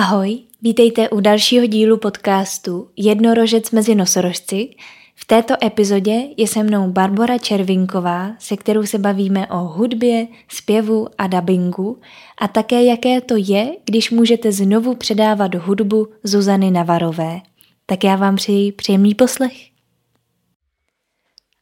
Ahoj, vítejte u dalšího dílu podcastu Jednorožec mezi nosorožci. V této epizodě je se mnou Barbara Červinková, se kterou se bavíme o hudbě, zpěvu a dabingu a také jaké to je, když můžete znovu předávat hudbu Zuzany Navarové. Tak já vám přeji příjemný poslech.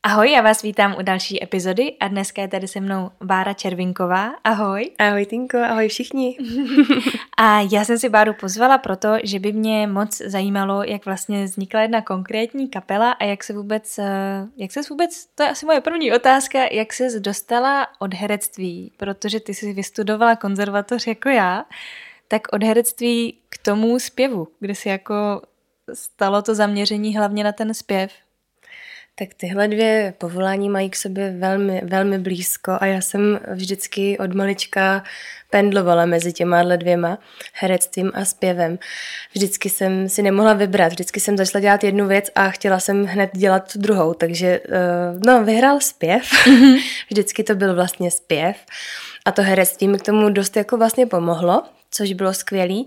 Ahoj, já vás vítám u další epizody a dneska je tady se mnou Bára Červinková. Ahoj. Ahoj Tinko, ahoj všichni. a já jsem si Báru pozvala proto, že by mě moc zajímalo, jak vlastně vznikla jedna konkrétní kapela a jak se vůbec, eh, jak se vůbec, to je asi moje první otázka, jak se dostala od herectví, protože ty jsi vystudovala konzervatoř jako já, tak od herectví k tomu zpěvu, kde si jako stalo to zaměření hlavně na ten zpěv. Tak tyhle dvě povolání mají k sobě velmi, velmi blízko a já jsem vždycky od malička pendlovala mezi těma dvěma, herectvím a zpěvem. Vždycky jsem si nemohla vybrat, vždycky jsem začala dělat jednu věc a chtěla jsem hned dělat tu druhou, takže eh, no, vyhrál zpěv, mm-hmm. vždycky to byl vlastně zpěv a to herectví mi k tomu dost jako vlastně pomohlo, což bylo skvělý.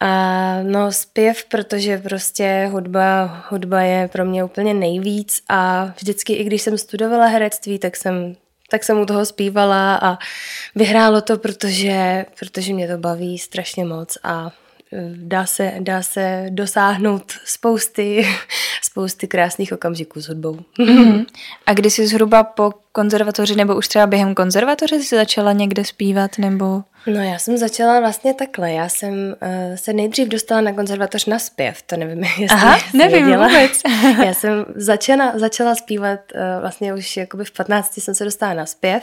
A no zpěv, protože prostě hudba, hudba je pro mě úplně nejvíc a vždycky, i když jsem studovala herectví, tak jsem tak jsem u toho zpívala a vyhrálo to, protože, protože mě to baví strašně moc a e, dá se, dá se dosáhnout spousty, spousty krásných okamžiků s hudbou. Mm-hmm. A když jsi zhruba po konzervatoři nebo už třeba během konzervatoře jsi začala někde zpívat nebo... No já jsem začala vlastně takhle. Já jsem uh, se nejdřív dostala na konzervatoř na zpěv, to nevím, jestli Aha, nevím věděla. vůbec. já jsem začala, začala zpívat uh, vlastně už jakoby v 15 jsem se dostala na zpěv,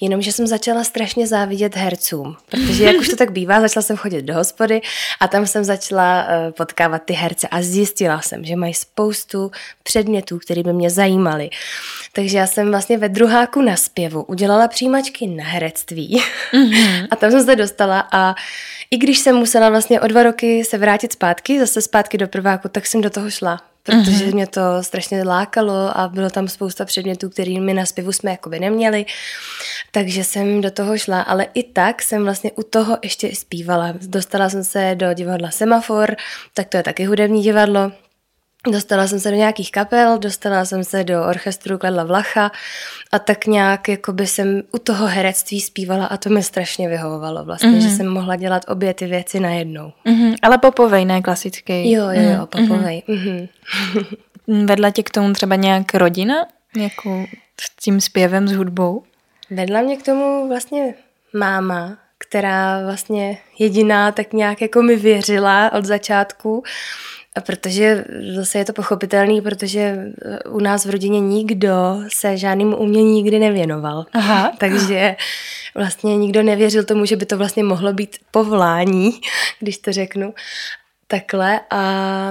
jenomže jsem začala strašně závidět hercům, protože jak už to tak bývá, začala jsem chodit do hospody a tam jsem začala uh, potkávat ty herce a zjistila jsem, že mají spoustu předmětů, které by mě zajímaly. Takže já jsem vlastně ve druháku na zpěvu udělala přijímačky na herectví mm-hmm. a tam jsem se dostala a i když jsem musela vlastně o dva roky se vrátit zpátky, zase zpátky do prváku, tak jsem do toho šla protože mm-hmm. mě to strašně lákalo a bylo tam spousta předmětů, kterými na zpěvu jsme jakoby neměli, takže jsem do toho šla, ale i tak jsem vlastně u toho ještě zpívala. Dostala jsem se do divadla Semafor, tak to je taky hudební divadlo, Dostala jsem se do nějakých kapel, dostala jsem se do orchestru Kladla Vlacha a tak nějak jakoby jsem u toho herectví zpívala a to mi strašně vyhovovalo vlastně, mm-hmm. že jsem mohla dělat obě ty věci najednou. Mm-hmm. Ale popovej, ne klasický. Jo, jo, jo, mhm. popovej. Mm-hmm. Vedla tě k tomu třeba nějak rodina? Jako s tím zpěvem, s hudbou? Vedla mě k tomu vlastně máma, která vlastně jediná tak nějak jako mi věřila od začátku protože zase je to pochopitelný, protože eh, u nás v rodině nikdo se žádnému umění nikdy nevěnoval. Aha. Takže vlastně nikdo nevěřil tomu, že by to vlastně mohlo být povolání, když to řeknu takhle a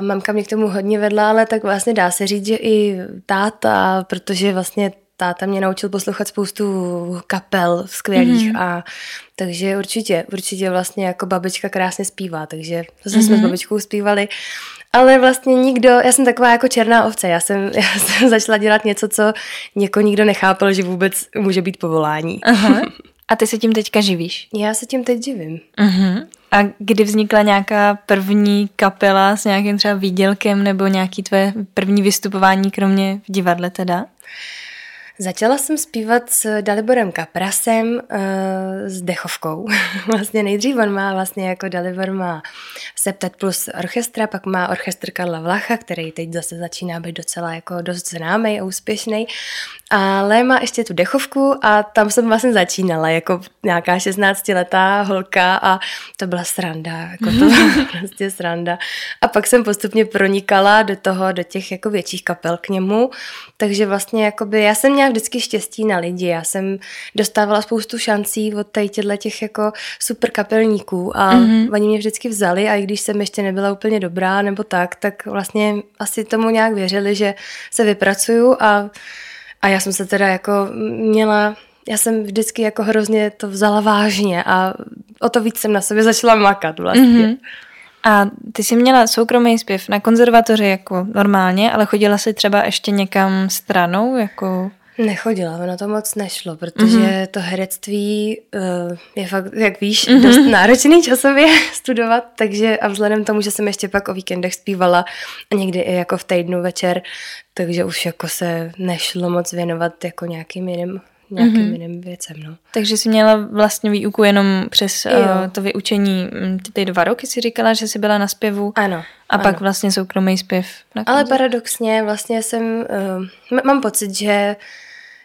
mamka mě k tomu hodně vedla, ale tak vlastně dá se říct, že i táta, protože vlastně táta mě naučil poslouchat spoustu kapel skvělých mm-hmm. a takže určitě, určitě vlastně jako babička krásně zpívá, takže zase mm-hmm. jsme s mhm. babičkou zpívali ale vlastně nikdo, já jsem taková jako černá ovce, já jsem, já jsem začala dělat něco, co něko nikdo nechápal, že vůbec může být povolání. Aha. A ty se tím teďka živíš? Já se tím teď živím. Uh-huh. A kdy vznikla nějaká první kapela s nějakým třeba výdělkem nebo nějaký tvé první vystupování, kromě v divadle teda? Začala jsem zpívat s Daliborem Kaprasem, uh, s dechovkou. vlastně nejdřív on má vlastně jako Dalibor má Septet plus orchestra, pak má orchestr Karla Vlacha, který teď zase začíná být docela jako dost známý a úspěšný. Ale má ještě tu dechovku a tam jsem vlastně začínala jako nějaká 16-letá holka a to byla sranda, jako to byla prostě sranda. A pak jsem postupně pronikala do toho, do těch jako větších kapel k němu, takže vlastně jakoby, já jsem měla vždycky štěstí na lidi, já jsem dostávala spoustu šancí od tady těchto těch jako super kapelníků a mm-hmm. oni mě vždycky vzali a i když jsem ještě nebyla úplně dobrá nebo tak, tak vlastně asi tomu nějak věřili, že se vypracuju a a já jsem se teda jako měla, já jsem vždycky jako hrozně to vzala vážně a o to víc jsem na sobě začala makat vlastně. Mm-hmm. A ty jsi měla soukromý zpěv na konzervatoři jako normálně, ale chodila jsi třeba ještě někam stranou, jako Nechodila, ono to moc nešlo, protože mm-hmm. to herectví uh, je fakt, jak víš, mm-hmm. dost náročný časově studovat, takže a vzhledem tomu, že jsem ještě pak o víkendech zpívala a někdy i jako v týdnu večer, takže už jako se nešlo moc věnovat jako nějakým jiným nějakým mm-hmm. jiným věcem. No. Takže jsi měla vlastně výuku jenom přes uh, to vyučení, mm, ty, ty dva roky si říkala, že jsi byla na zpěvu. Ano. A ano. pak vlastně soukromý zpěv. Ale paradoxně vlastně jsem, uh, mám pocit, že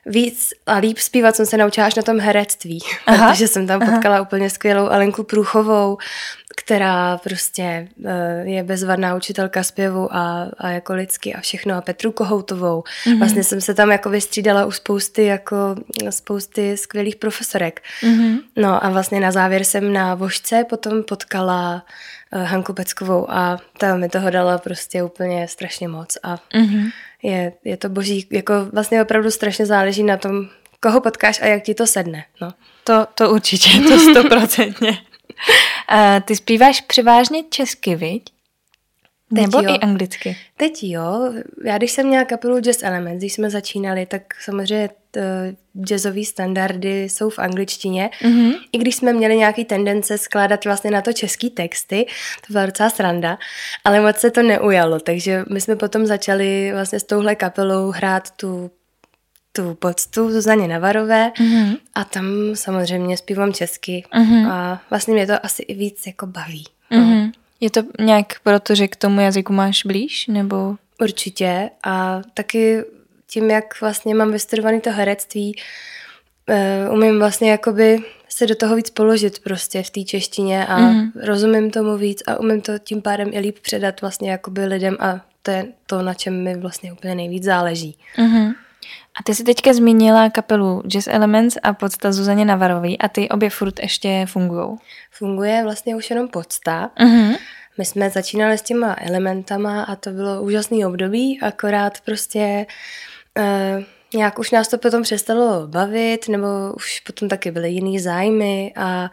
víc a líp zpívat jsem se naučila až na tom herectví, Aha. protože jsem tam potkala Aha. úplně skvělou Alenku Průchovou, která prostě uh, je bezvadná učitelka zpěvu a, a jako lidsky a všechno a Petru Kohoutovou. Mm-hmm. Vlastně jsem se tam jako vystřídala u spousty jako spousty skvělých profesorek. Mm-hmm. No a vlastně na závěr jsem na Vožce potom potkala uh, Hanku Peckovou a ta mi toho dala prostě úplně strašně moc a mm-hmm. je, je to boží, jako vlastně opravdu strašně záleží na tom, koho potkáš a jak ti to sedne. No. To, to určitě, to stoprocentně. Uh, ty zpíváš převážně česky, viď? Teď Nebo jo. i anglicky? Teď jo. Já když jsem měla kapelu Jazz Elements, když jsme začínali, tak samozřejmě t, jazzové standardy jsou v angličtině. Mm-hmm. I když jsme měli nějaký tendence skládat vlastně na to český texty, to byla docela sranda, ale moc se to neujalo, takže my jsme potom začali vlastně s touhle kapelou hrát tu tu poctu Zuzaně Navarové mm-hmm. a tam samozřejmě zpívám česky mm-hmm. a vlastně mě to asi i víc jako baví. Mm-hmm. Je to nějak proto, že k tomu jazyku máš blíž, nebo? Určitě a taky tím, jak vlastně mám vystudovaný to herectví, uh, umím vlastně jakoby se do toho víc položit prostě v té češtině a mm-hmm. rozumím tomu víc a umím to tím pádem i líp předat vlastně jakoby lidem a to je to, na čem mi vlastně úplně nejvíc záleží. Mm-hmm. A ty jsi teďka zmínila kapelu Jazz Elements a podsta Zuzaně Navarový a ty obě furt ještě fungují. Funguje vlastně už jenom podsta. Uh-huh. My jsme začínali s těma elementama a to bylo úžasný období, akorát prostě uh, nějak už nás to potom přestalo bavit, nebo už potom taky byly jiný zájmy a,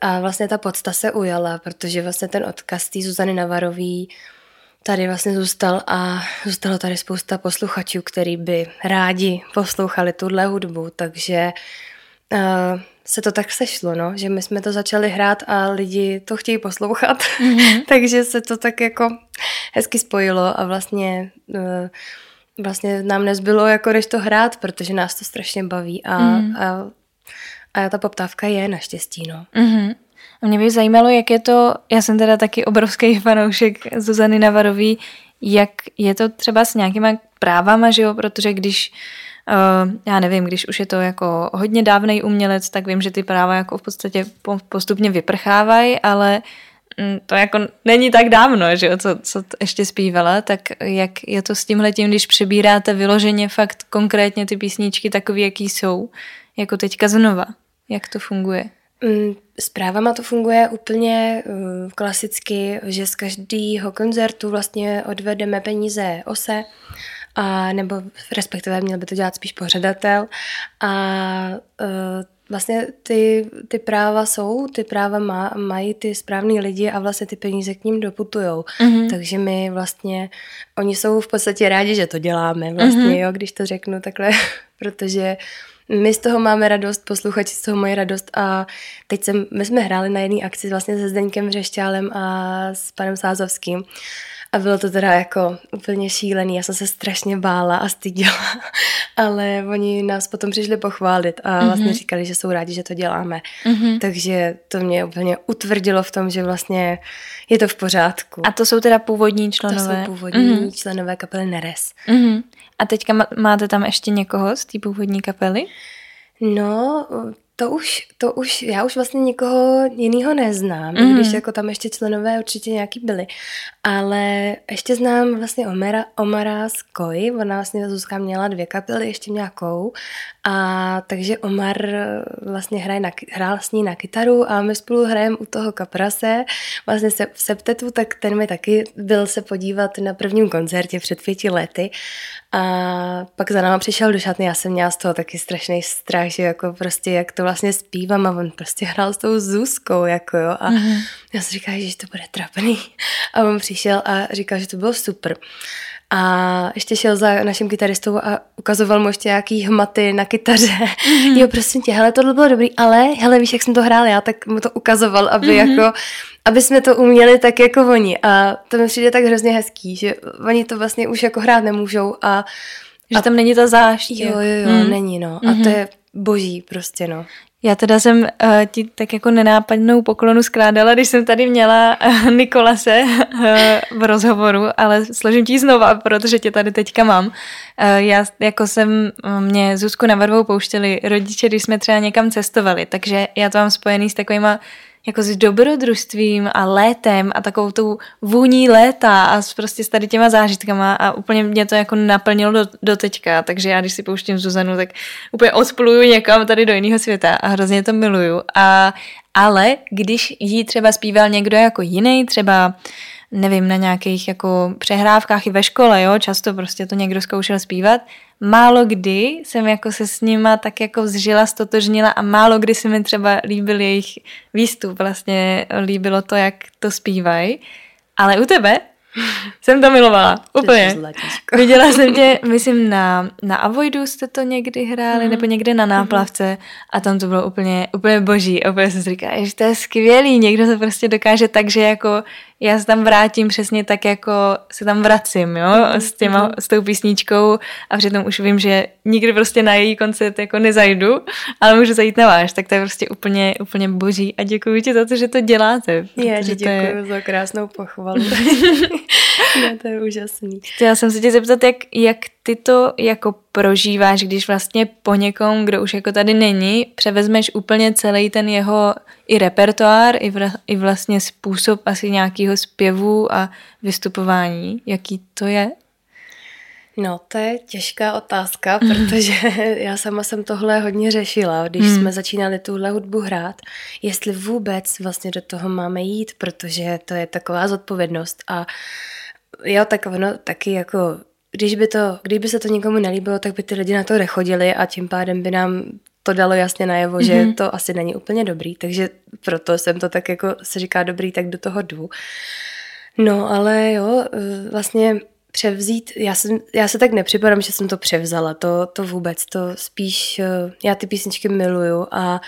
a vlastně ta podsta se ujala, protože vlastně ten odkaz té Zuzany Navarový tady vlastně zůstal a zůstalo tady spousta posluchačů, který by rádi poslouchali tuhle hudbu, takže uh, se to tak sešlo, no, že my jsme to začali hrát a lidi to chtějí poslouchat, mm-hmm. takže se to tak jako hezky spojilo a vlastně uh, vlastně nám nezbylo jako než to hrát, protože nás to strašně baví a, mm-hmm. a, a ta poptávka je naštěstí, no. Mm-hmm. A mě by zajímalo, jak je to, já jsem teda taky obrovský fanoušek Zuzany Navarový, jak je to třeba s nějakýma právama, že jo, protože když Uh, já nevím, když už je to jako hodně dávný umělec, tak vím, že ty práva jako v podstatě postupně vyprchávají, ale mm, to jako není tak dávno, že jo, co, co ještě zpívala, tak jak je to s tímhletím, když přebíráte vyloženě fakt konkrétně ty písničky takový, jaký jsou, jako teďka znova, jak to funguje? Mm, s právama to funguje úplně uh, klasicky, že z každého koncertu vlastně odvedeme peníze OSE, a, nebo respektive měl by to dělat spíš pořadatel. A uh, vlastně ty, ty práva jsou, ty práva má, mají ty správní lidi a vlastně ty peníze k ním doputujou. Mm-hmm. Takže my vlastně, oni jsou v podstatě rádi, že to děláme vlastně, mm-hmm. jo, když to řeknu takhle, protože my z toho máme radost, posluchači z toho mají radost a teď jsem, my jsme hráli na jedné akci vlastně se Zdeňkem Řešťálem a s panem Sázovským a bylo to teda jako úplně šílený, já jsem se strašně bála a styděla, ale oni nás potom přišli pochválit a vlastně mm-hmm. říkali, že jsou rádi, že to děláme. Mm-hmm. Takže to mě úplně utvrdilo v tom, že vlastně je to v pořádku. A to jsou teda původní členové? To jsou původní mm-hmm. členové kapely Neres. Mm-hmm. A teďka máte tam ještě někoho z té původní kapely? No, to už, to už, já už vlastně nikoho jiného neznám, mm. když jako tam ještě členové určitě nějaký byli. Ale ještě znám vlastně Omara, Omara z Koi, ona vlastně Zuzka měla dvě kapely, ještě nějakou. A takže Omar vlastně hraje na, hrál s ní na kytaru a my spolu hrajeme u toho kaprase. Vlastně se, v septetu, tak ten mi taky byl se podívat na prvním koncertě před pěti lety. A pak za náma přišel do šatny, já jsem měla z toho taky strašný strach, že jako prostě jak to vlastně zpívám a on prostě hrál s tou Zuzkou, jako jo. A mm-hmm. já si říkala, že to bude trapný. A on přišel a říkal, že to bylo super. A ještě šel za naším kytaristou a ukazoval mu ještě nějaký hmaty na kytaře. Mm-hmm. Jo, prosím tě, hele, tohle bylo dobrý, ale hele, víš, jak jsem to hrál já, tak mu to ukazoval, aby mm-hmm. jako, aby jsme to uměli tak jako oni. A to mi přijde tak hrozně hezký, že oni to vlastně už jako hrát nemůžou a že tam není ta zášť. Jo, jo, jo, mm. není, no. A mm-hmm. to je boží prostě, no. Já teda jsem uh, ti tak jako nenápadnou poklonu skládala, když jsem tady měla uh, Nikolase uh, v rozhovoru, ale složím ti znova, protože tě tady teďka mám. Uh, já jako jsem, mě Zuzku na Varvou pouštěli rodiče, když jsme třeba někam cestovali, takže já to mám spojený s takovýma jako s dobrodružstvím a létem a takovou tou vůní léta a s prostě s tady těma zážitkama a úplně mě to jako naplnilo do, do teďka, takže já když si pouštím Zuzanu, tak úplně odpluju někam tady do jiného světa a hrozně to miluju. A, ale když jí třeba zpíval někdo jako jiný, třeba uh, nevím, na nějakých jako přehrávkách i ve škole, jo, často prostě to někdo zkoušel zpívat. Málo kdy jsem jako se s nima tak jako zžila, stotožnila a málo kdy se mi třeba líbil jejich výstup, vlastně líbilo to, jak to zpívají. Ale u tebe jsem to milovala, úplně. Viděla jsem tě, myslím, na, na Avoidu jste to někdy hráli, mm. nebo někde na náplavce a tam to bylo úplně, úplně boží. A úplně jsem si říkala, že to je skvělý, někdo to prostě dokáže tak, že jako já se tam vrátím přesně tak, jako se tam vracím, jo, s, těma, mm. s tou písničkou a přitom už vím, že nikdy prostě na její koncert jako nezajdu, ale můžu zajít na váš, tak to je prostě úplně, úplně boží a děkuji ti za to, že to děláte. Já ti děkuji je... za krásnou pochvalu. no, to je úžasný. Chtěla jsem se tě zeptat, jak, jak ty to jako prožíváš, když vlastně po někom, kdo už jako tady není, převezmeš úplně celý ten jeho i repertoár, i, vla, i vlastně způsob asi nějakého zpěvu a vystupování. Jaký to je? No, to je těžká otázka, protože já sama jsem tohle hodně řešila, když hmm. jsme začínali tuhle hudbu hrát, jestli vůbec vlastně do toho máme jít, protože to je taková zodpovědnost a jo, tak ono taky jako když by, to, kdyby se to nikomu nelíbilo, tak by ty lidi na to nechodili a tím pádem by nám to dalo jasně najevo, mm-hmm. že mhm. to asi není úplně dobrý, takže proto jsem to tak jako se říká dobrý, tak do toho jdu. No ale jo, e, vlastně převzít, já, jsem, já se tak nepřipadám, že jsem to převzala, to, to vůbec, to spíš, e, já ty písničky miluju a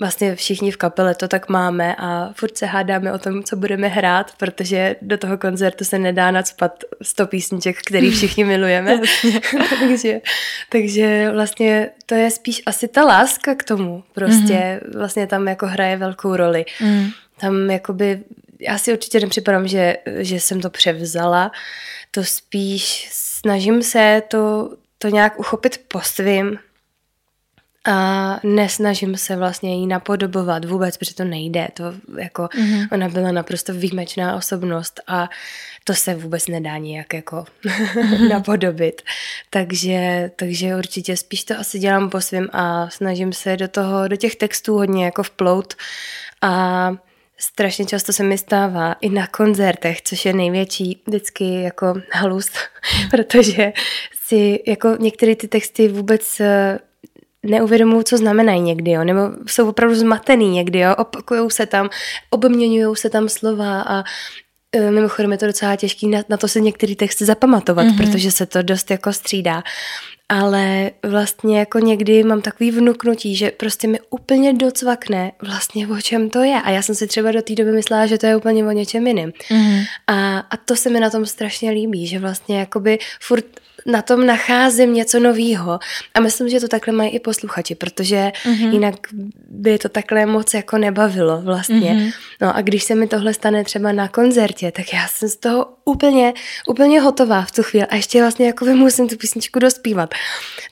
vlastně všichni v kapele to tak máme a furt se hádáme o tom, co budeme hrát, protože do toho koncertu se nedá nadspat 100 písniček, který všichni milujeme. takže, takže vlastně to je spíš asi ta láska k tomu. Prostě mm-hmm. vlastně tam jako hraje velkou roli. Mm. Tam jakoby, já si určitě nepřipadám, že, že jsem to převzala. To spíš snažím se to, to nějak uchopit po svým, a nesnažím se vlastně jí napodobovat vůbec, protože to nejde. To jako, mm-hmm. ona byla naprosto výjimečná osobnost a to se vůbec nedá nijak jako napodobit. Takže, takže určitě spíš to asi dělám po svým a snažím se do toho, do těch textů hodně jako vplout a strašně často se mi stává i na koncertech, což je největší vždycky jako halus, protože si jako některé ty texty vůbec neuvědomují, co znamenají někdy, jo, nebo jsou opravdu zmatený někdy, jo, opakujou se tam, obměňují se tam slova a e, mimochodem je to docela těžký na, na to se některý texty zapamatovat, mm-hmm. protože se to dost jako střídá. Ale vlastně jako někdy mám takový vnuknutí, že prostě mi úplně docvakne vlastně o čem to je. A já jsem si třeba do té doby myslela, že to je úplně o něčem jiným. Mm-hmm. A, a to se mi na tom strašně líbí, že vlastně jakoby furt na tom nacházím něco nového. A myslím, že to takhle mají i posluchači, protože mm-hmm. jinak by to takhle moc jako nebavilo vlastně. Mm-hmm. No a když se mi tohle stane třeba na koncertě, tak já jsem z toho úplně, úplně hotová v tu chvíli. A ještě vlastně jako musím tu písničku dospívat.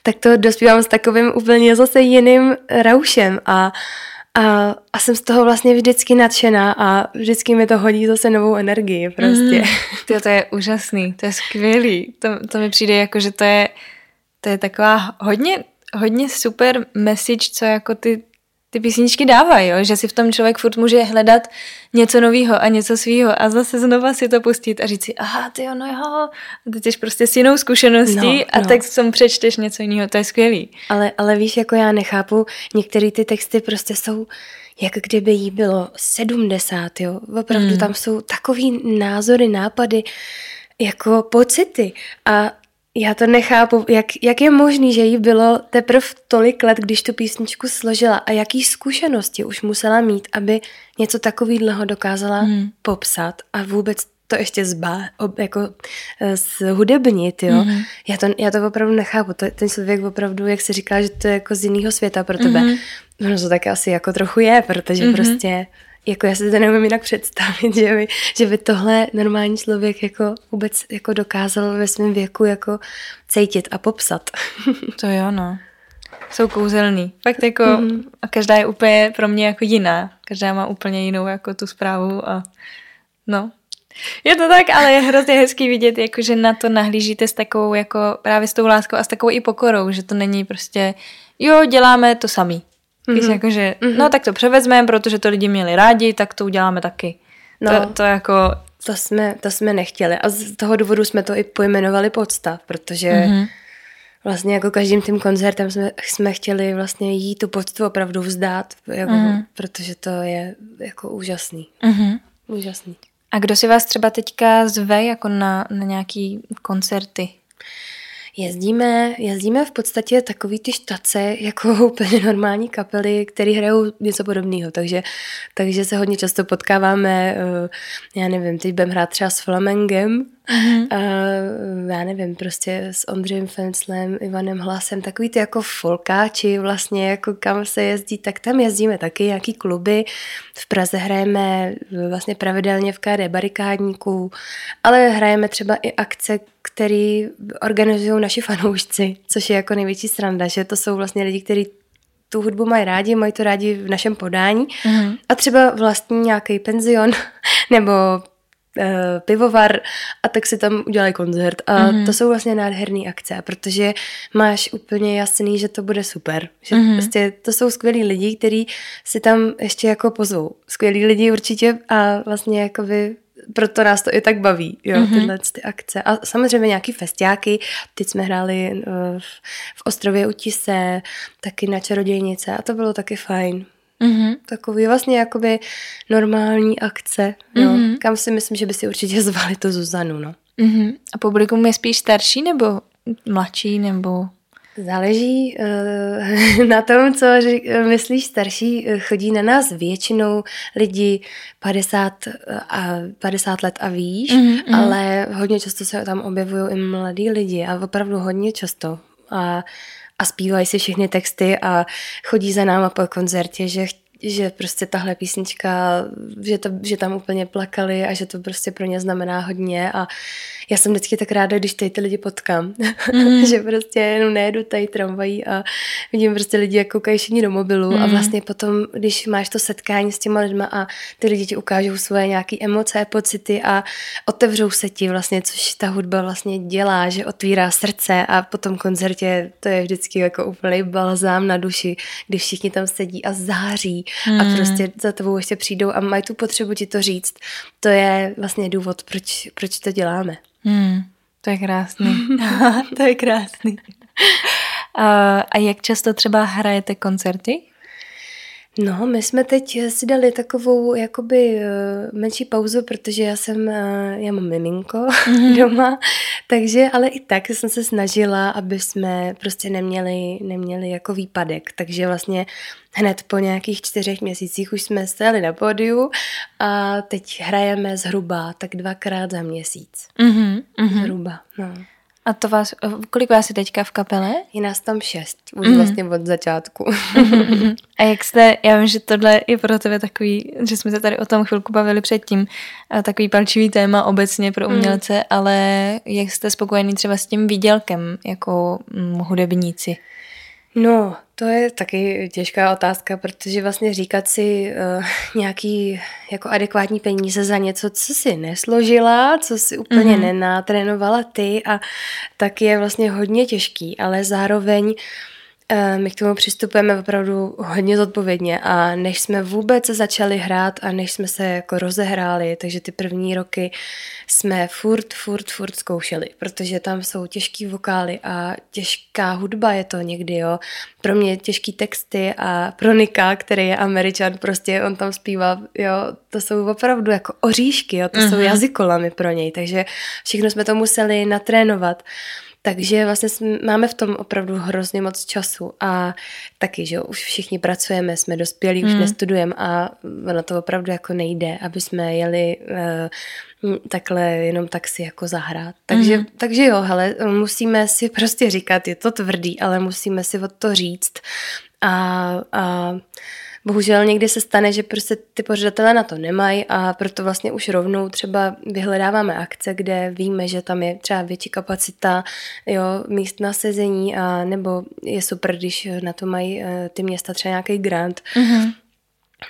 Tak to dospívám s takovým úplně zase jiným raušem a a, a jsem z toho vlastně vždycky nadšená a vždycky mi to hodí zase novou energii prostě. Mm, to, to je úžasný, to je skvělý. To, to mi přijde jako, že to je, to je taková hodně, hodně super message, co jako ty ty písničky dávají, jo? že si v tom člověk furt může hledat něco nového a něco svýho a zase znova si to pustit a říct si, aha, ty jo, no jo, a ty jsi prostě s jinou zkušeností no, a no. tak tom přečteš něco jiného, to je skvělý. Ale, ale víš, jako já nechápu, některé ty texty prostě jsou jak kdyby jí bylo 70, jo. Opravdu mm. tam jsou takový názory, nápady, jako pocity a já to nechápu, jak, jak je možný, že jí bylo teprve tolik let, když tu písničku složila a jaký zkušenosti už musela mít, aby něco takového dokázala hmm. popsat a vůbec to ještě zbá, jako eh, zhudebnit, jo. Mm-hmm. Já, to, já to opravdu nechápu. To, ten člověk opravdu, jak se říká, že to je jako z jiného světa pro tebe. Mm-hmm. No to tak asi jako trochu je, protože mm-hmm. prostě jako já si to neumím jinak představit, že by, že by tohle normální člověk jako vůbec jako dokázal ve svém věku jako cítit a popsat. To jo, no. Jsou kouzelný. Fakt jako mm-hmm. a každá je úplně pro mě jako jiná. Každá má úplně jinou jako tu zprávu a no. Je to tak, ale je hrozně hezký vidět, jako, že na to nahlížíte s takovou jako právě s tou láskou a s takovou i pokorou, že to není prostě jo, děláme to samý. Mm-hmm. Víš, jako, že mm-hmm. no tak to převezmeme, protože to lidi měli rádi, tak to uděláme taky. No, to, to jako... To jsme, to jsme nechtěli a z toho důvodu jsme to i pojmenovali podstav, protože mm-hmm. vlastně jako každým tím koncertem jsme, jsme chtěli vlastně jí tu poctu opravdu vzdát, jako, mm-hmm. protože to je jako úžasný. Mm-hmm. Úžasný. A kdo si vás třeba teďka zve jako na, na nějaký koncerty? Jezdíme, jezdíme v podstatě takový ty štace jako úplně normální kapely, které hrajou něco podobného, takže, takže se hodně často potkáváme, eh, já nevím, teď budeme hrát třeba s Flamengem, Mm-hmm. A, já nevím, prostě s Ondřejem Fenslem, Ivanem Hlasem, takový ty jako folkáči vlastně, jako kam se jezdí, tak tam jezdíme taky, nějaký kluby. V Praze hrajeme vlastně pravidelně v KD barikádníků, ale hrajeme třeba i akce, který organizují naši fanoušci, což je jako největší sranda, že to jsou vlastně lidi, kteří tu hudbu mají rádi, mají to rádi v našem podání mm-hmm. a třeba vlastní nějaký penzion nebo pivovar a tak si tam udělají koncert. A mm-hmm. to jsou vlastně nádherné akce, protože máš úplně jasný, že to bude super. Že mm-hmm. prostě to jsou skvělí lidi, kteří si tam ještě jako pozvou. Skvělí lidi určitě a vlastně jakoby proto nás to i tak baví, jo, mm-hmm. tyhle ty akce. A samozřejmě nějaký festiáky, teď jsme hráli v, v Ostrově u Tise, taky na Čarodějnice a to bylo taky fajn. Mm-hmm. Takový vlastně jakoby normální akce, jo, mm-hmm. kam si myslím, že by si určitě zvali tu Zuzanu, no. Mm-hmm. A publikum je spíš starší nebo mladší, nebo... Záleží uh, na tom, co myslíš starší. Chodí na nás většinou lidi 50, a 50 let a výš, mm-hmm. ale hodně často se tam objevují i mladí lidi a opravdu hodně často. A a zpívají si všechny texty a chodí za náma po koncertě, že že prostě tahle písnička, že, to, že tam úplně plakali a že to prostě pro ně znamená hodně a já jsem vždycky tak ráda, když tady ty lidi potkám, mm. že prostě jenom nejedu tady tramvají a vidím prostě lidi, jak koukají všichni do mobilu mm. a vlastně potom, když máš to setkání s těma lidma a ty lidi ti ukážou svoje nějaké emoce, pocity a otevřou se ti vlastně, což ta hudba vlastně dělá, že otvírá srdce a po tom koncertě to je vždycky jako úplný balzám na duši, když všichni tam sedí a září mm. a prostě za tebou ještě přijdou a mají tu potřebu ti to říct. To je vlastně důvod, proč, proč to děláme. Hmm, to je krásný. to je krásný. A, a jak často třeba hrajete koncerty? No, my jsme teď si dali takovou jakoby eh, menší pauzu, protože já jsem, eh, já mám miminko mm-hmm. doma, takže, ale i tak jsem se snažila, aby jsme prostě neměli, neměli jako výpadek, takže vlastně hned po nějakých čtyřech měsících už jsme stáli na pódiu a teď hrajeme zhruba tak dvakrát za měsíc. Mm-hmm. Zhruba, no. A to vás, kolik vás je teďka v kapele? Je nás tam šest, už mm. vlastně od začátku. A jak jste, já vím, že tohle je pro tebe takový, že jsme se tady o tom chvilku bavili předtím, takový palčivý téma obecně pro mhm. umělce, mm. ale jak jste spokojený třeba s tím výdělkem jako hm, hudebníci? No, to je taky těžká otázka, protože vlastně říkat si uh, nějaký jako adekvátní peníze za něco, co si nesložila, co si úplně mm-hmm. nenátrénovala ty a tak je vlastně hodně těžký, ale zároveň Eh, my k tomu přistupujeme opravdu hodně zodpovědně a než jsme vůbec začali hrát a než jsme se jako rozehráli, takže ty první roky jsme furt, furt, furt zkoušeli, protože tam jsou těžký vokály a těžká hudba je to někdy, jo. Pro mě těžký texty a pro Nika, který je američan, prostě on tam zpívá, jo, to jsou opravdu jako oříšky, jo, to uh-huh. jsou mhm. jazykolamy pro něj, takže všechno jsme to museli natrénovat. Takže vlastně jsme, máme v tom opravdu hrozně moc času a taky, že už všichni pracujeme, jsme dospělí, hmm. už nestudujeme a ono to opravdu jako nejde, aby jsme jeli uh, takhle jenom tak si jako zahrát. Takže, mm. takže jo, hele, musíme si prostě říkat, je to tvrdý, ale musíme si od to říct a, a bohužel někdy se stane, že prostě ty pořadatelé na to nemají a proto vlastně už rovnou třeba vyhledáváme akce, kde víme, že tam je třeba větší kapacita, jo, míst na sezení a nebo je super, když na to mají eh, ty města třeba nějaký grant. Mm-hmm.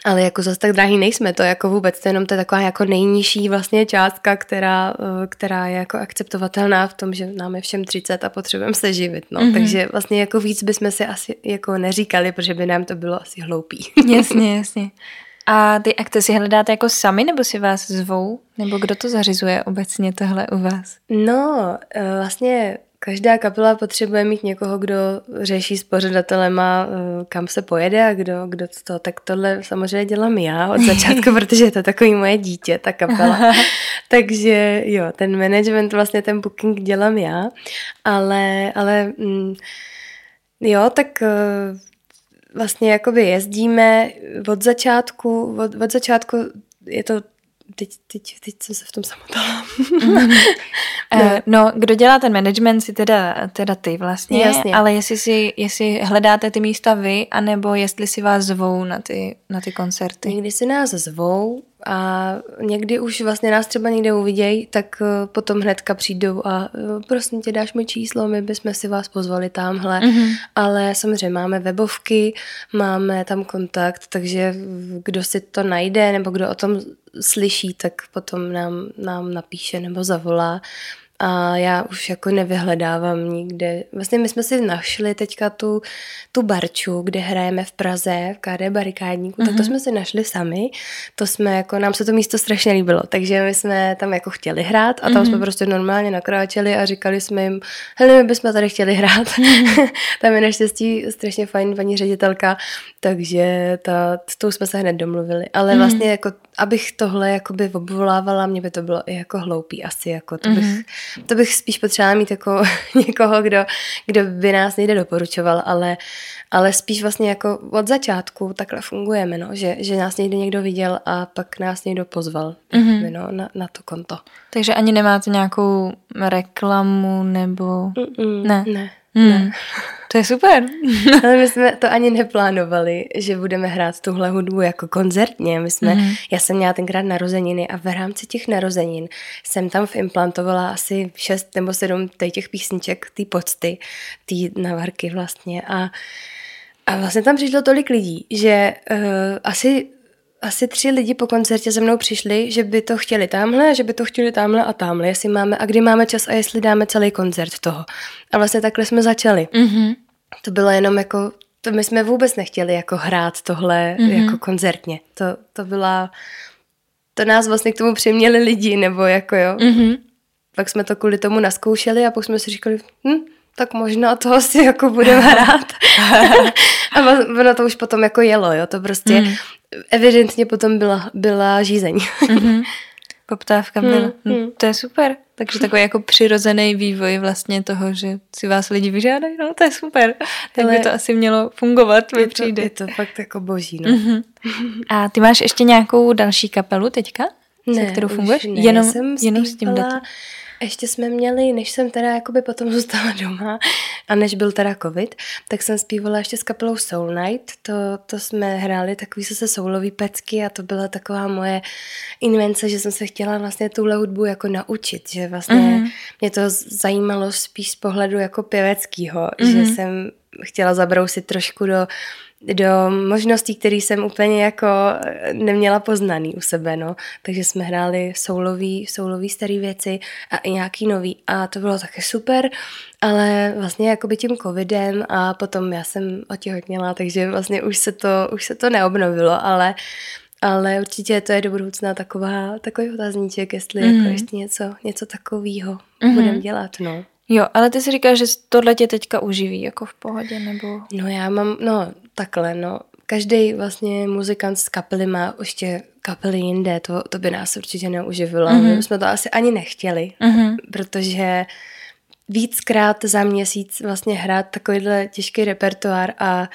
Ale jako zase tak drahý nejsme, to jako vůbec, to jenom to je taková jako nejnižší vlastně částka, která, eh, která je jako akceptovatelná v tom, že nám je všem 30 a potřebujeme se živit, no. Mm-hmm. Takže vlastně jako víc bychom si asi jako neříkali, protože by nám to bylo asi hloupý. Jasně, jasně. A ty akce si hledáte jako sami, nebo si vás zvou? Nebo kdo to zařizuje obecně tohle u vás? No, eh, vlastně Každá kapela potřebuje mít někoho, kdo řeší s pořadatelem a eh, kam se pojede a kdo, kdo to. Tak tohle samozřejmě dělám já od začátku, protože je to takový moje dítě, ta kapela. Takže jo, ten management, vlastně ten booking dělám já, ale, ale mm, jo, tak eh, vlastně jakoby jezdíme od začátku, od, od začátku je to teď, teď, teď jsem se v tom samotala. no. no, kdo dělá ten management, si teda, teda ty vlastně, Jasně. ale jestli, si, jestli hledáte ty místa vy, anebo jestli si vás zvou na ty, na ty koncerty. Někdy si nás zvou, a někdy už vlastně nás třeba někde uvidějí, tak eh, potom hnedka přijdou a eh, prosím tě, dáš mi číslo, my bychom si vás pozvali tamhle. Mm-hmm. Ale samozřejmě máme webovky, máme tam kontakt, takže kdo si to najde nebo kdo o tom slyší, tak potom nám, nám napíše nebo zavolá a já už jako nevyhledávám nikde. Vlastně my jsme si našli teďka tu, tu barču, kde hrajeme v Praze, v KD Barikádníku, mm-hmm. tak to mhm. jsme si našli sami. To jsme jako, nám se to místo strašně líbilo, takže my jsme tam jako chtěli hrát a tam mm-hmm. jsme prostě normálně nakráčeli a říkali jsme jim, hele, my bychom tady chtěli hrát. Mm-hmm. tam je naštěstí strašně fajn paní ředitelka, takže ta, s tou jsme se hned domluvili. Ale mm-hmm. vlastně jako abych tohle jakoby obvolávala, mě by to bylo i jako hloupý asi, jako to bych, mm-hmm. to bych spíš potřebovala mít jako někoho, kdo, kdo by nás někde doporučoval, ale, ale spíš vlastně jako od začátku takhle fungujeme, no, že, že nás někdy někdo viděl a pak nás někdo pozval mm-hmm. no, na, na to konto. Takže ani nemáte nějakou reklamu nebo... Mm-mm, ne. Ne. Mm. ne. To je super. Ale my jsme to ani neplánovali, že budeme hrát tuhle hudbu jako koncertně. My jsme, mm-hmm. Já jsem měla tenkrát narozeniny a v rámci těch narozenin jsem tam vimplantovala asi šest nebo sedm těch písniček, ty pocty, ty navarky vlastně. A, a vlastně tam přišlo tolik lidí, že uh, asi asi tři lidi po koncertě se mnou přišli, že by to chtěli tamhle, že by to chtěli tamhle a tamhle, jestli máme a kdy máme čas a jestli dáme celý koncert toho. A vlastně takhle jsme začali. Mm-hmm. To bylo jenom jako, to my jsme vůbec nechtěli jako hrát tohle mm-hmm. jako koncertně. To, to byla, to nás vlastně k tomu přiměli lidi, nebo jako jo. Mm-hmm. Pak jsme to kvůli tomu naskoušeli a pak jsme si říkali, hm, tak možná to asi jako budeme hrát. a ono to už potom jako jelo, jo, to prostě mm. Evidentně potom byla, byla žízeň. mm-hmm. Poptávka byla. Mm, mm. To je super. Takže takový jako přirozený vývoj vlastně toho, že si vás lidi vyžádají, no to je super. Tak by to asi mělo fungovat, mi přijde. Je to fakt jako boží, no. Mm-hmm. A ty máš ještě nějakou další kapelu teďka? Ne, se kterou funguješ? Ne, jenom, jsem jenom s tím datem ještě jsme měli, než jsem teda jakoby potom zůstala doma a než byl teda covid, tak jsem zpívala ještě s kapelou Soul Night. To, to jsme hráli takový se soulový pecky a to byla taková moje invence, že jsem se chtěla vlastně tuhle hudbu jako naučit, že vlastně mm-hmm. mě to zajímalo spíš z pohledu jako pěveckýho, mm-hmm. že jsem chtěla zabrousit trošku do do možností, které jsem úplně jako neměla poznaný u sebe, no. Takže jsme hráli soulový, soulový staré věci a i nějaký nový a to bylo také super, ale vlastně jako by tím covidem a potom já jsem otěhotněla, takže vlastně už se to, už se to neobnovilo, ale ale určitě to je do budoucna taková, takový otazníček, jestli mm. jako mhm. ještě něco, něco takového mm. budeme dělat, no. Jo, ale ty si říkáš, že tohle tě teďka uživí, jako v pohodě, nebo... No já mám, no takhle, no. Každý vlastně muzikant z kapely má ještě kapely jinde, to, to by nás určitě neuživilo. Mm-hmm. My jsme to asi ani nechtěli, mm-hmm. protože víckrát za měsíc vlastně hrát takovýhle těžký repertoár a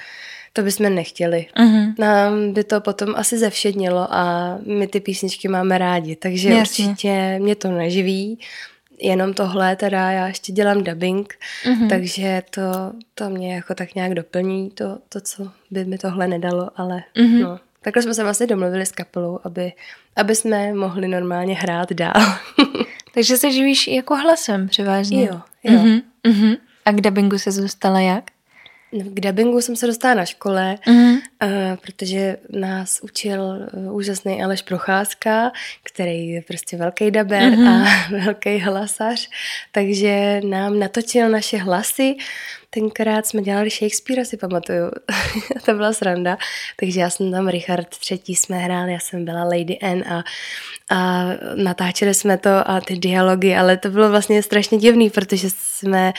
to bychom nechtěli. Mm-hmm. Nám by to potom asi zevšednilo a my ty písničky máme rádi, takže Jasně. určitě mě to neživí jenom tohle, teda já ještě dělám dubbing, mm-hmm. takže to, to mě jako tak nějak doplní, to, to, co by mi tohle nedalo, ale mm-hmm. no. Takhle jsme se vlastně domluvili s kapelou, aby, aby jsme mohli normálně hrát dál. takže se živíš jako hlasem převážně. Jo, jo. Mm-hmm. Mm-hmm. A k dubbingu se dostala jak? K dubbingu jsem se dostala na škole, mm-hmm. uh, protože nás učil uh, úžasný Aleš Procházka, který je prostě velký daber mm-hmm. a velký hlasař, takže nám natočil naše hlasy. Tenkrát jsme dělali Shakespeare, si pamatuju. to byla sranda. Takže já jsem tam Richard třetí jsme hráli, já jsem byla Lady N a, a natáčeli jsme to a ty dialogy, ale to bylo vlastně strašně divný, protože jsme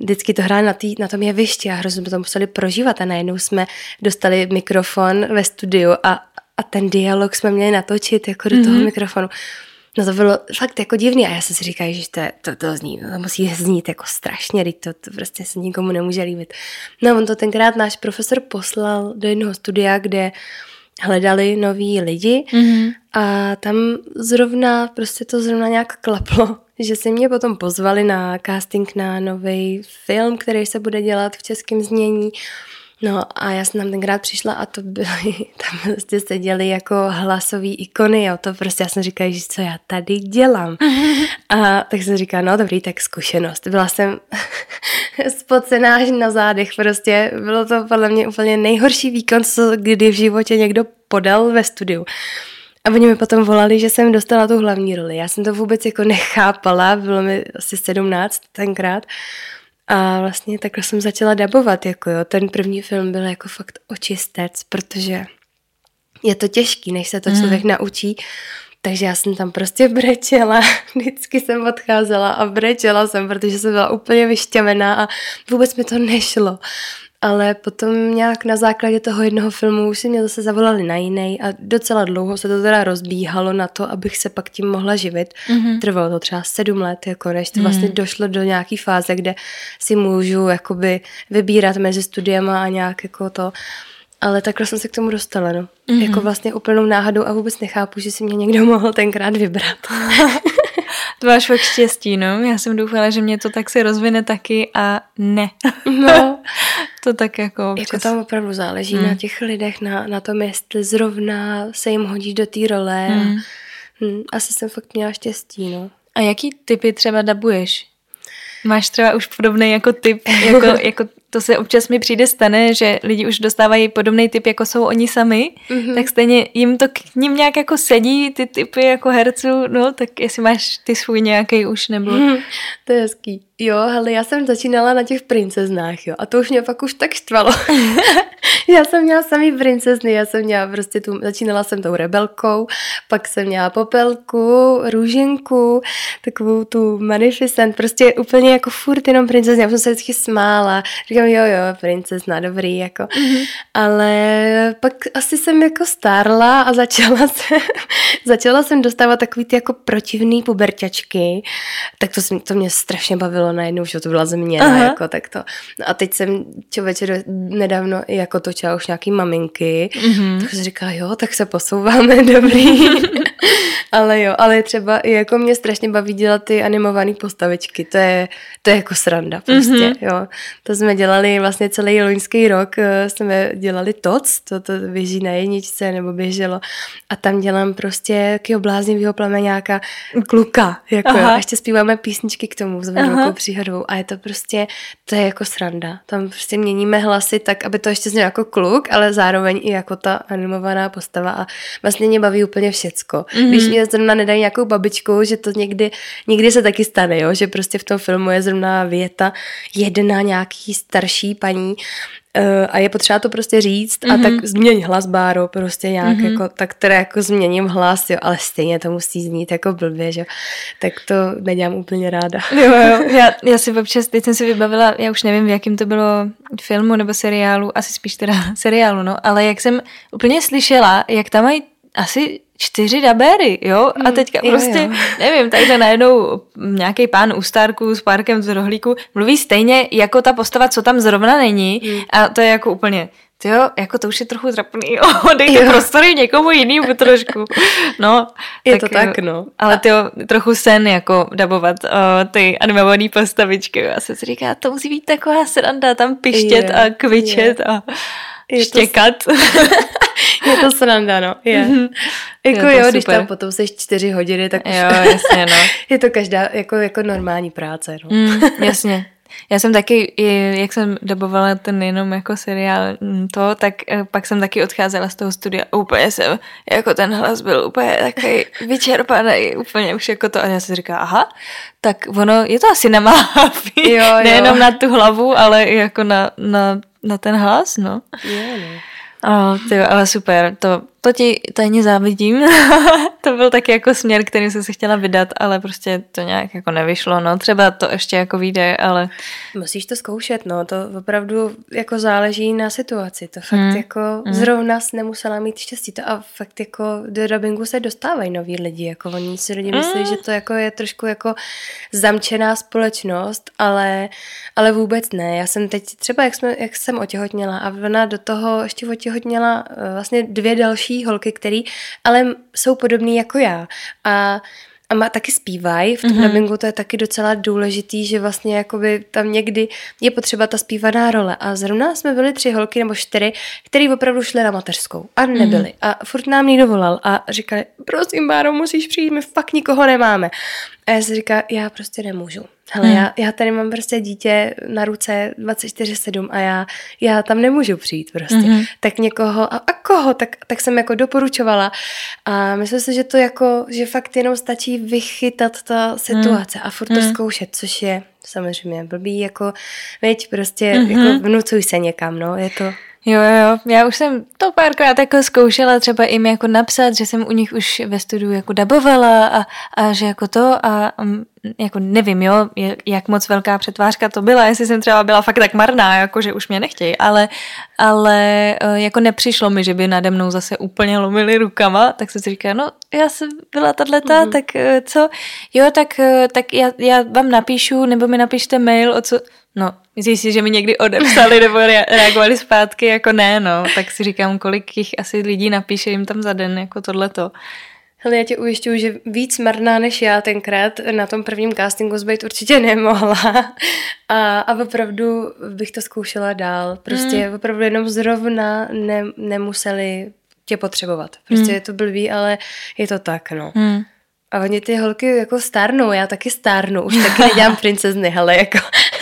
vždycky to hráli na, tý, na tom jevišti a hrozně jsme to museli prožívat a najednou jsme dostali mikrofon ve studiu a, a ten dialog jsme měli natočit jako do toho mm-hmm. mikrofonu. No to bylo fakt jako divný a já jsem si říkala, že to, to, to, zní, to musí znít jako strašně, to, to prostě se nikomu nemůže líbit. No on to tenkrát náš profesor poslal do jednoho studia, kde hledali noví lidi mm-hmm. a tam zrovna, prostě to zrovna nějak klaplo, že si mě potom pozvali na casting na nový film, který se bude dělat v českém znění. No a já jsem tam tenkrát přišla a to byly, tam prostě seděli jako hlasový ikony, jo, to prostě já jsem říkala, že co já tady dělám. A tak jsem říkala, no dobrý, tak zkušenost. Byla jsem spocená na zádech, prostě bylo to podle mě úplně nejhorší výkon, co kdy v životě někdo podal ve studiu. A oni mi potom volali, že jsem dostala tu hlavní roli. Já jsem to vůbec jako nechápala, bylo mi asi 17 tenkrát. A vlastně takhle jsem začala dabovat, jako jo. Ten první film byl jako fakt očistec, protože je to těžký, než se to mm. člověk naučí. Takže já jsem tam prostě brečela, vždycky jsem odcházela a brečela jsem, protože jsem byla úplně vyšťavená a vůbec mi to nešlo ale potom nějak na základě toho jednoho filmu už si mě zase zavolali na jiný a docela dlouho se to teda rozbíhalo na to, abych se pak tím mohla živit. Mm-hmm. Trvalo to třeba sedm let, jako než to mm-hmm. vlastně došlo do nějaký fáze, kde si můžu jakoby vybírat mezi studiema a nějak jako to ale takhle jsem se k tomu dostala, no. Mm-hmm. Jako vlastně úplnou náhodou a vůbec nechápu, že si mě někdo mohl tenkrát vybrat. to máš fakt štěstí, no. Já jsem doufala, že mě to tak se rozvine taky a ne. no. to tak jako občas... Jako tam opravdu záleží mm. na těch lidech, na, na tom, jestli zrovna se jim hodí do té role. Mm. A, hm, asi jsem fakt měla štěstí, no. A jaký typy třeba dabuješ? Máš třeba už podobný jako typ, jako, jako to se občas mi přijde stane, že lidi už dostávají podobný typ, jako jsou oni sami, mm-hmm. tak stejně jim to k ním nějak jako sedí, ty typy jako herců, no tak jestli máš ty svůj nějaký už nebo... Mm, to je hezký. Jo, ale já jsem začínala na těch princeznách, jo, a to už mě pak už tak štvalo. já jsem měla samý princezny, já jsem měla prostě tu, začínala jsem tou rebelkou, pak jsem měla popelku, růženku, takovou tu Magnificent, prostě úplně jako furt jenom princezny, já jsem se vždycky smála, říkám, jo, jo, princezna, dobrý, jako. Mm-hmm. Ale pak asi jsem jako stárla a začala jsem, začala jsem dostávat takový ty jako protivný puberťačky, tak to, to mě strašně bavilo najednou, že to byla změna, jako tak to. No a teď jsem člověče nedávno jako točila už nějaký maminky, mm-hmm. tak jsem říkala, jo, tak se posouváme, dobrý. ale jo, ale třeba jako mě strašně baví dělat ty animované postavičky, to je, to je jako sranda prostě, mm-hmm. jo. To jsme dělali vlastně celý loňský rok, eh, jsme dělali TOC, to, to běží na jedničce nebo běželo a tam dělám prostě jakýho bláznivého plameňáka kluka, jako jo, a ještě zpíváme písničky k tomu s příhodou a je to prostě, to je jako sranda. Tam prostě měníme hlasy tak, aby to ještě znělo jako kluk, ale zároveň i jako ta animovaná postava a vlastně mě baví úplně všecko. Mm-hmm. Když mě zrovna nedají nějakou babičku, že to někdy, někdy se taky stane, jo? že prostě v tom filmu je zrovna věta jedna nějaký starší paní a je potřeba to prostě říct mm-hmm. a tak mhm. změň hlas, Báro, prostě nějak mm-hmm. jako, tak teda jako změním hlas, jo, ale stejně to musí znít jako blbě, že tak to nedělám úplně ráda. Jo, jo, já, já si občas, teď jsem si vybavila, já už nevím, v jakým to bylo filmu nebo seriálu, asi spíš teda seriálu, no, ale jak jsem úplně slyšela, jak tam mají asi čtyři dabéry, jo? A mm, teďka mm, prostě, jo, jo. nevím, takže najednou nějaký pán u Starku s párkem z rohlíku mluví stejně jako ta postava, co tam zrovna není mm. a to je jako úplně, ty jo, jako to už je trochu trapný, jo, dejte jo. prostory někomu jinému trošku. No, je tak, to tak, no. Ale ty jo, trochu sen jako dabovat o, ty animované postavičky. Já se si říká, to musí být taková sranda, tam pištět je, a kvičet je. a je štěkat. To... je to sranda, no. Je. Mm-hmm. Jako je jo, když tam potom seš čtyři hodiny, tak jo, jasně, no. je to každá jako, jako normální práce, no. Mm, jasně. Já jsem taky, jak jsem dobovala ten jenom jako seriál mm, to, tak eh, pak jsem taky odcházela z toho studia úplně jsem, jako ten hlas byl úplně takový vyčerpaný, úplně už jako to a já si říká, aha, tak ono, je to asi jo. nejenom na tu hlavu, ale i jako na, na, na ten hlas, no. Jo, no. Oh, tyjo, ale super, to, to ti tajně závidím. to byl taky jako směr, který jsem se chtěla vydat, ale prostě to nějak jako nevyšlo, no. Třeba to ještě jako vyjde, ale... Musíš to zkoušet, no. To opravdu jako záleží na situaci. To fakt hmm. jako hmm. zrovna nemusela mít štěstí. To a fakt jako do dubbingu se dostávají noví lidi, jako oni si lidi myslí, hmm. že to jako je trošku jako zamčená společnost, ale, ale vůbec ne. Já jsem teď třeba, jak, jsme, jak jsem otěhotněla a ona do toho ještě otěhotněla eh, vlastně dvě další holky, který ale jsou podobný jako já. A a má, taky zpívají, v tom mm-hmm. dubbingu to je taky docela důležitý, že vlastně jakoby tam někdy je potřeba ta zpívaná role. A zrovna jsme byli tři holky nebo čtyři, které opravdu šly na mateřskou a nebyly. Mm-hmm. A furt nám někdo volal a říkali, prosím, Báro, musíš přijít, my fakt nikoho nemáme. A já si říká, já prostě nemůžu. Hele, hmm. já, já tady mám prostě dítě na ruce 24-7 a já, já tam nemůžu přijít prostě. Hmm. Tak někoho, a, a koho, tak, tak jsem jako doporučovala a myslím si, že to jako, že fakt jenom stačí vychytat ta situace hmm. a furt to hmm. zkoušet, což je samozřejmě blbý, jako, veď prostě, hmm. jako vnucuj se někam, no, je to... Jo, jo, já už jsem to párkrát jako zkoušela třeba jim jako napsat, že jsem u nich už ve studiu jako dabovala a, a že jako to a um, jako nevím, jo, jak moc velká přetvářka to byla, jestli jsem třeba byla fakt tak marná, jako že už mě nechtějí, ale, ale eh, jako nepřišlo mi, že by nade mnou zase úplně lomili rukama, tak jsem si říká, no já jsem byla tato, mm-hmm. tak eh, co, jo, tak, eh, tak já, já vám napíšu, nebo mi napište mail, o co, no, myslíš si, že mi někdy odepsali nebo reagovali zpátky, jako ne, no, tak si říkám, kolik jich asi lidí napíše jim tam za den, jako tohleto. Hele, já tě ujišťuju, že víc marná než já tenkrát na tom prvním castingu zbejt určitě nemohla. A, a opravdu bych to zkoušela dál. Prostě mm. opravdu jenom zrovna ne, nemuseli tě potřebovat. Prostě mm. je to blbý, ale je to tak, no. Mm. A oni ty holky jako stárnou, já taky stárnu, už taky nedělám princezny, ale jako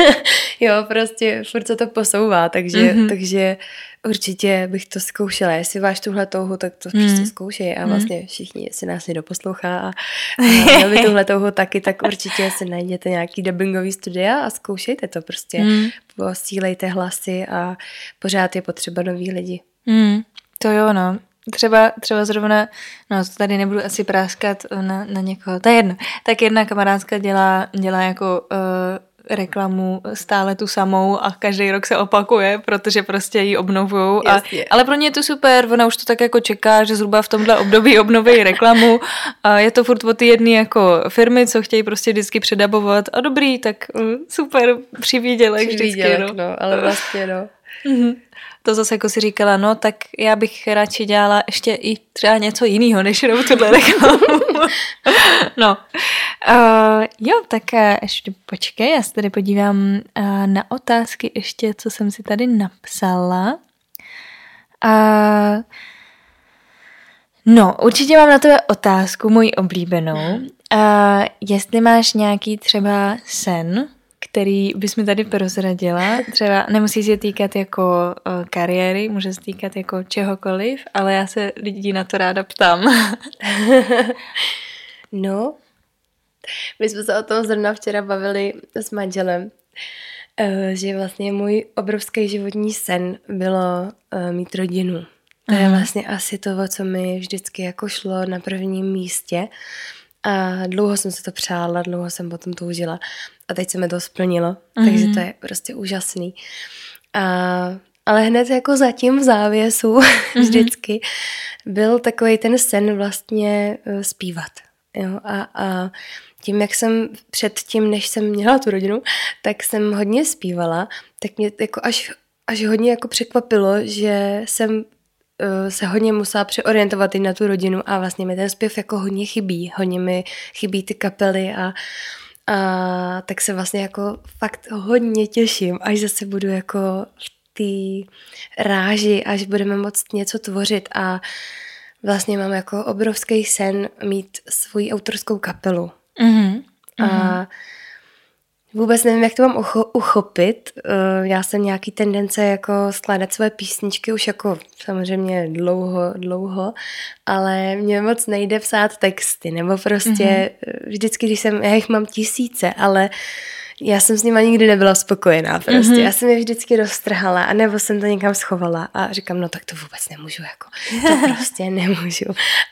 jo, prostě furt se to posouvá, takže, mm-hmm. takže určitě bych to zkoušela. Jestli máš tuhle touhu, tak to mm. prostě zkoušej a mhm. vlastně všichni, jestli nás někdo poslouchá a, a vy tuhle touhu taky, tak určitě si najděte nějaký dubbingový studia a zkoušejte to prostě. Mm. Posílejte hlasy a pořád je potřeba noví lidi. Mm. To jo, no. Třeba, třeba zrovna, no to tady nebudu asi práskat na, na někoho, to je jedno. Tak jedna kamarádka dělá, dělá jako uh, reklamu stále tu samou a každý rok se opakuje, protože prostě ji obnovují. ale pro ně je to super, ona už to tak jako čeká, že zhruba v tomhle období obnoví reklamu a je to furt od ty jedné jako firmy, co chtějí prostě vždycky předabovat a dobrý, tak uh, super, přivídělek, přivídělek vždycky. No. no, ale vlastně no. Mm-hmm to zase jako si říkala, no tak já bych radši dělala ještě i třeba něco jiného, než jenom tuhle reklamu. no. Uh, jo, tak uh, ještě počkej, já se tady podívám uh, na otázky ještě, co jsem si tady napsala. Uh, no, určitě mám na tebe otázku, moji oblíbenou. Uh, jestli máš nějaký třeba sen, který bys mi tady prozradila. Třeba nemusí se týkat jako uh, kariéry, může se týkat jako čehokoliv, ale já se lidí na to ráda ptám. no, my jsme se o tom zrovna včera bavili s manželem, uh, že vlastně můj obrovský životní sen bylo uh, mít rodinu. To je vlastně asi to, o co mi vždycky jako šlo na prvním místě. A dlouho jsem se to přála, dlouho jsem potom toužila a teď se mi to splnilo, mm-hmm. takže to je prostě úžasný. A, ale hned jako zatím v závěsu mm-hmm. vždycky byl takový ten sen vlastně uh, zpívat. Jo? A, a tím, jak jsem před tím, než jsem měla tu rodinu, tak jsem hodně zpívala, tak mě jako až, až hodně jako překvapilo, že jsem se hodně musela přeorientovat i na tu rodinu a vlastně mi ten zpěv jako hodně chybí. Hodně mi chybí ty kapely a, a tak se vlastně jako fakt hodně těším, až zase budu jako v té ráži, až budeme moct něco tvořit a vlastně mám jako obrovský sen mít svoji autorskou kapelu. Mm-hmm. A Vůbec nevím, jak to mám ucho- uchopit. Uh, já jsem nějaký tendence jako skládat své písničky už jako samozřejmě dlouho, dlouho, ale mě moc nejde psát texty, nebo prostě mm-hmm. vždycky, když jsem, já jich mám tisíce, ale já jsem s nima nikdy nebyla spokojená prostě. Mm-hmm. Já jsem je vždycky roztrhala a nebo jsem to někam schovala a říkám, no tak to vůbec nemůžu, jako to prostě nemůžu.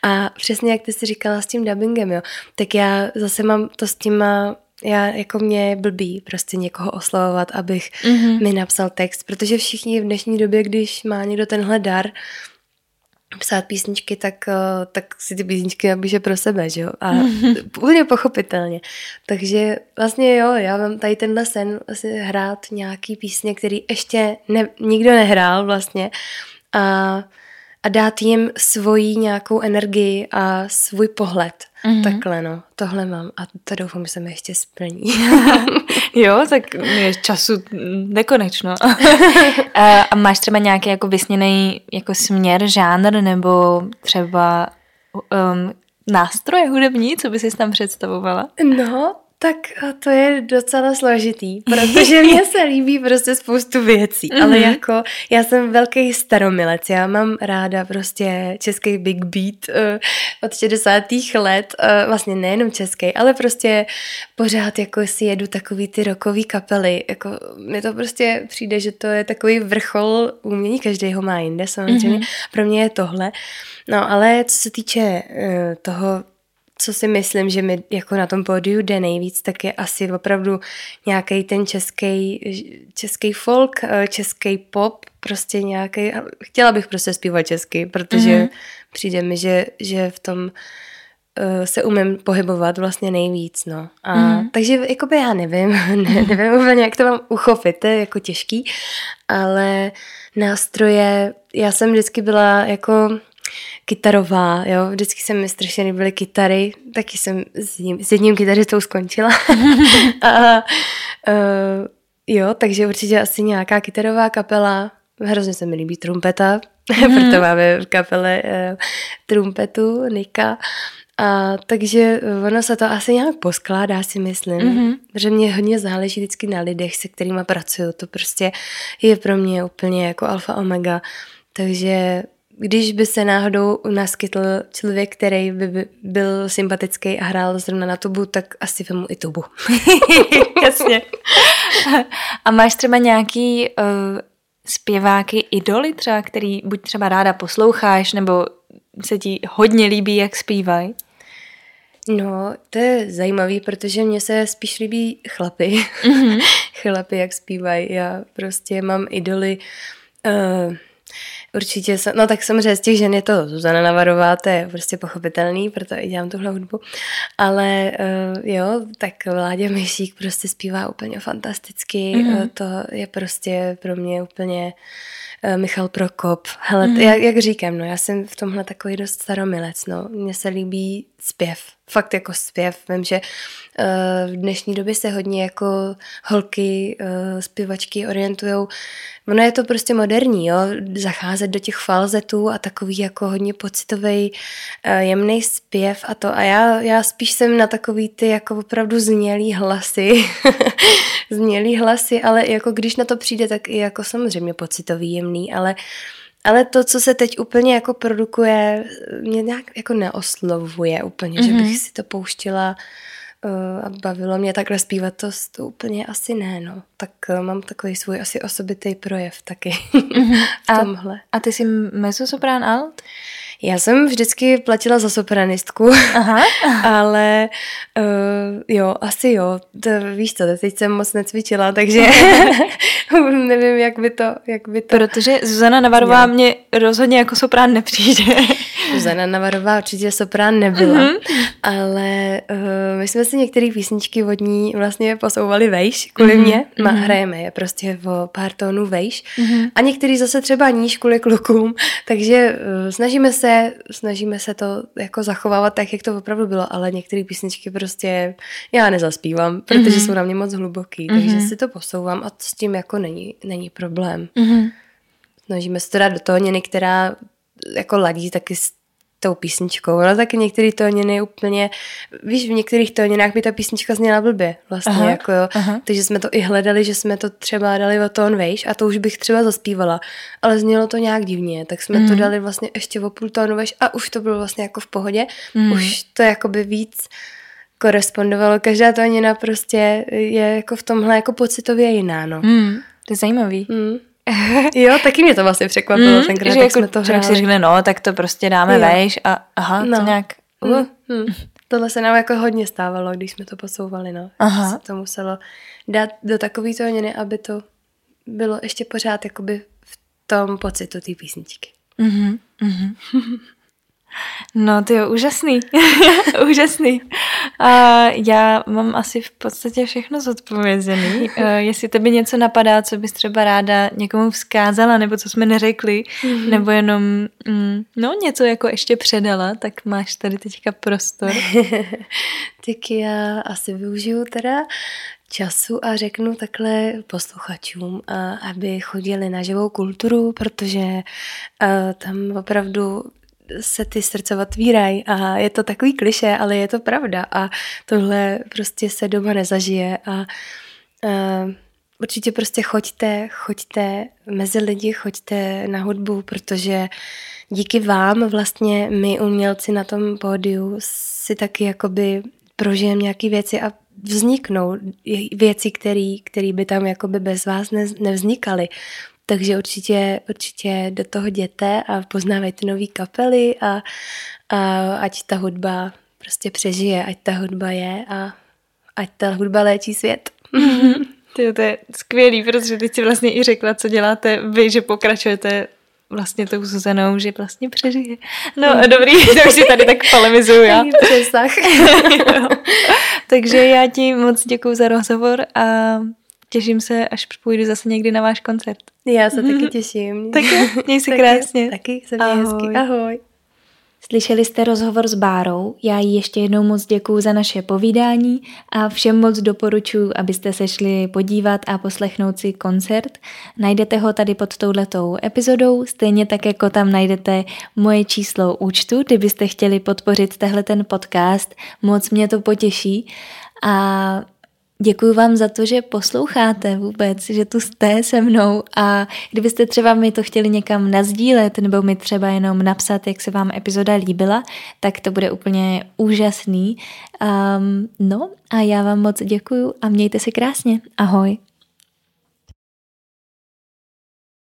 A přesně jak ty jsi říkala s tím dubbingem, jo, tak já zase mám to s těma já jako mě blbý prostě někoho oslavovat, abych mm-hmm. mi napsal text, protože všichni v dnešní době, když má někdo tenhle dar, psát písničky, tak, eh, tak si ty písničky napíše pro sebe, že jo? A úplně pochopitelně. Takže vlastně jo, já mám tady tenhle sen asi hrát nějaký písně, který ještě ne, nikdo nehrál vlastně a a dát jim svoji nějakou energii a svůj pohled. Mm-hmm. Takhle no, tohle mám a to doufám, že se mi ještě splní. jo, tak je času nekonečno. a máš třeba nějaký jako vysněný jako směr, žánr nebo třeba um, nástroje hudební, co by si tam představovala? No, tak to je docela složitý, protože mně se líbí prostě spoustu věcí, mm-hmm. ale jako já jsem velký staromilec, já mám ráda prostě český big beat uh, od 60. let, uh, vlastně nejenom český, ale prostě pořád jako si jedu takový ty rokový kapely, jako mi to prostě přijde, že to je takový vrchol umění, každý ho má jinde samozřejmě, mm-hmm. pro mě je tohle, no ale co se týče uh, toho co si myslím, že mi jako na tom pódiu jde nejvíc, tak je asi opravdu nějaký ten český, český folk, eh, český pop, prostě nějaký, chtěla bych prostě zpívat česky, protože mm-hmm. přijde mi, že, že v tom uh, se umím pohybovat vlastně nejvíc, no. A, mm-hmm. Takže jakoby já nevím, ne, nevím úplně, jak to mám uchopit, to je jako těžký, ale nástroje, já jsem vždycky byla jako kytarová, jo, vždycky jsem mi strašně líbily kytary, taky jsem s, ním, s jedním kytaristou skončila. a, uh, jo, takže určitě asi nějaká kytarová kapela, hrozně se mi líbí trumpeta, mm. proto máme v kapele uh, trumpetu, Nika. A, takže ono se to asi nějak poskládá, si myslím. Mm-hmm. Že mě hodně záleží vždycky na lidech, se kterými pracuju. To prostě je pro mě úplně jako alfa omega. Takže když by se náhodou naskytl člověk, který by byl sympatický a hrál zrovna na tubu, tak asi vemu i tubu. Jasně. A máš třeba nějaký uh, zpěváky, idoly třeba, který buď třeba ráda posloucháš, nebo se ti hodně líbí, jak zpívají? No, to je zajímavý, protože mně se spíš líbí chlapy. Mm-hmm. chlapy, jak zpívají. Já prostě mám idoly... Uh, Určitě, no tak samozřejmě z těch žen je to Zuzana Navarová, to je prostě pochopitelný, proto i dělám tuhle hudbu, ale uh, jo, tak Vládě Myšík prostě zpívá úplně fantasticky, mm-hmm. uh, to je prostě pro mě úplně uh, Michal Prokop. Hele, mm-hmm. jak, jak říkám, no já jsem v tomhle takový dost staromilec, no, mně se líbí zpěv, fakt jako zpěv. Vím, že uh, v dnešní době se hodně jako holky, uh, zpěvačky orientují. Ono je to prostě moderní, jo, zacházet do těch falzetů a takový jako hodně pocitový, uh, jemný zpěv a to. A já, já spíš jsem na takový ty jako opravdu znělý hlasy, znělý hlasy, ale jako když na to přijde, tak i jako samozřejmě pocitový, jemný, ale ale to, co se teď úplně jako produkuje, mě nějak jako neoslovuje úplně, mm-hmm. že bych mhm. si to pouštila uh, a bavilo mě takhle zpívat, to, to úplně asi ne, no. Tak uh, mám takový svůj asi osobitý projev taky mm-hmm. v tomhle. A, a ty jsi mezzosoprán alt? Já jsem vždycky platila za sopranistku, aha, ale uh, jo, asi jo. To, víš co, teď jsem moc necvičila, takže nevím, jak by to, jak by to... Protože Zuzana Navarová jo. mě rozhodně jako soprán nepřijde. Zuzana Navarová určitě soprán nebyla, mm-hmm. ale uh, my jsme si některé písničky od ní vlastně posouvali vejš kvůli mm-hmm. mě. Má, mm-hmm. Hrajeme je prostě o pár tónů vejš. Mm-hmm. A některý zase třeba níž kvůli klukům, takže uh, snažíme se snažíme se to jako zachovávat tak, jak to opravdu bylo, ale některé písničky prostě já nezaspívám, protože mm-hmm. jsou na mě moc hluboký, mm-hmm. takže si to posouvám a s tím jako není, není problém. Mm-hmm. Snažíme se to dát do toho něny, která jako ladí taky s tou písničkou. Ono taky některé tóniny úplně, víš, v některých tóninách by ta písnička zněla blbě vlastně, aha, jako jo. Aha. Takže jsme to i hledali, že jsme to třeba dali o tón vejš a to už bych třeba zaspívala, ale znělo to nějak divně, tak jsme mm. to mhm. dali vlastně ještě o půl tónu vejš a už to bylo vlastně jako v pohodě. Mm. Už to jakoby víc korespondovalo. Každá tónina prostě je jako v tomhle jako pocitově jiná, no. Mm. To je zajímavý. Mm. Jo, taky mě to vlastně překvapilo mm, tenkrát, že jako jsme to hráli. si řekne, no, tak to prostě dáme jo. vejš a aha, no. to nějak... Uh. Mm, mm. Tohle se nám jako hodně stávalo, když jsme to posouvali, no. Aha. Se to muselo dát do takový tóniny, aby to bylo ještě pořád jakoby v tom pocitu té písničky. Mm-hmm, mm-hmm. No, ty jo, úžasný. úžasný. A já mám asi v podstatě všechno zodpovězený. Uh, jestli tebe něco napadá, co bys třeba ráda někomu vzkázala, nebo co jsme neřekli, mm-hmm. nebo jenom mm, no, něco jako ještě předala, tak máš tady teďka prostor. tak já asi využiju teda času a řeknu takhle posluchačům, aby chodili na živou kulturu, protože tam opravdu se ty srdce otvírají a je to takový kliše, ale je to pravda. A tohle prostě se doma nezažije. A, a určitě prostě choďte, choďte mezi lidi, choďte na hudbu, protože díky vám vlastně my umělci na tom pódiu si taky jakoby prožijeme nějaké věci a vzniknou věci, které by tam jakoby bez vás ne, nevznikaly. Takže určitě, určitě do toho jděte a poznávejte nové kapely a, a ať ta hudba prostě přežije, ať ta hudba je a ať ta hudba léčí svět. Ty, to je skvělý, protože teď si vlastně i řekla, co děláte vy, že pokračujete vlastně tou Zuzanou, že vlastně přežije. No mm. dobrý, to už si tady tak polemizuju já. Přesah. Takže já ti moc děkuji za rozhovor a těším se, až půjdu zase někdy na váš koncert. Já se taky těším. Tak měj se krásně. Taky se měj hezky. Ahoj. Slyšeli jste rozhovor s Bárou, já jí ještě jednou moc děkuji za naše povídání a všem moc doporučuji, abyste se šli podívat a poslechnout si koncert. Najdete ho tady pod touhletou epizodou, stejně tak jako tam najdete moje číslo účtu, kdybyste chtěli podpořit tehle ten podcast, moc mě to potěší. A Děkuji vám za to, že posloucháte vůbec, že tu jste se mnou a kdybyste třeba mi to chtěli někam nazdílet nebo mi třeba jenom napsat, jak se vám epizoda líbila, tak to bude úplně úžasný. Um, no a já vám moc děkuji a mějte se krásně. Ahoj.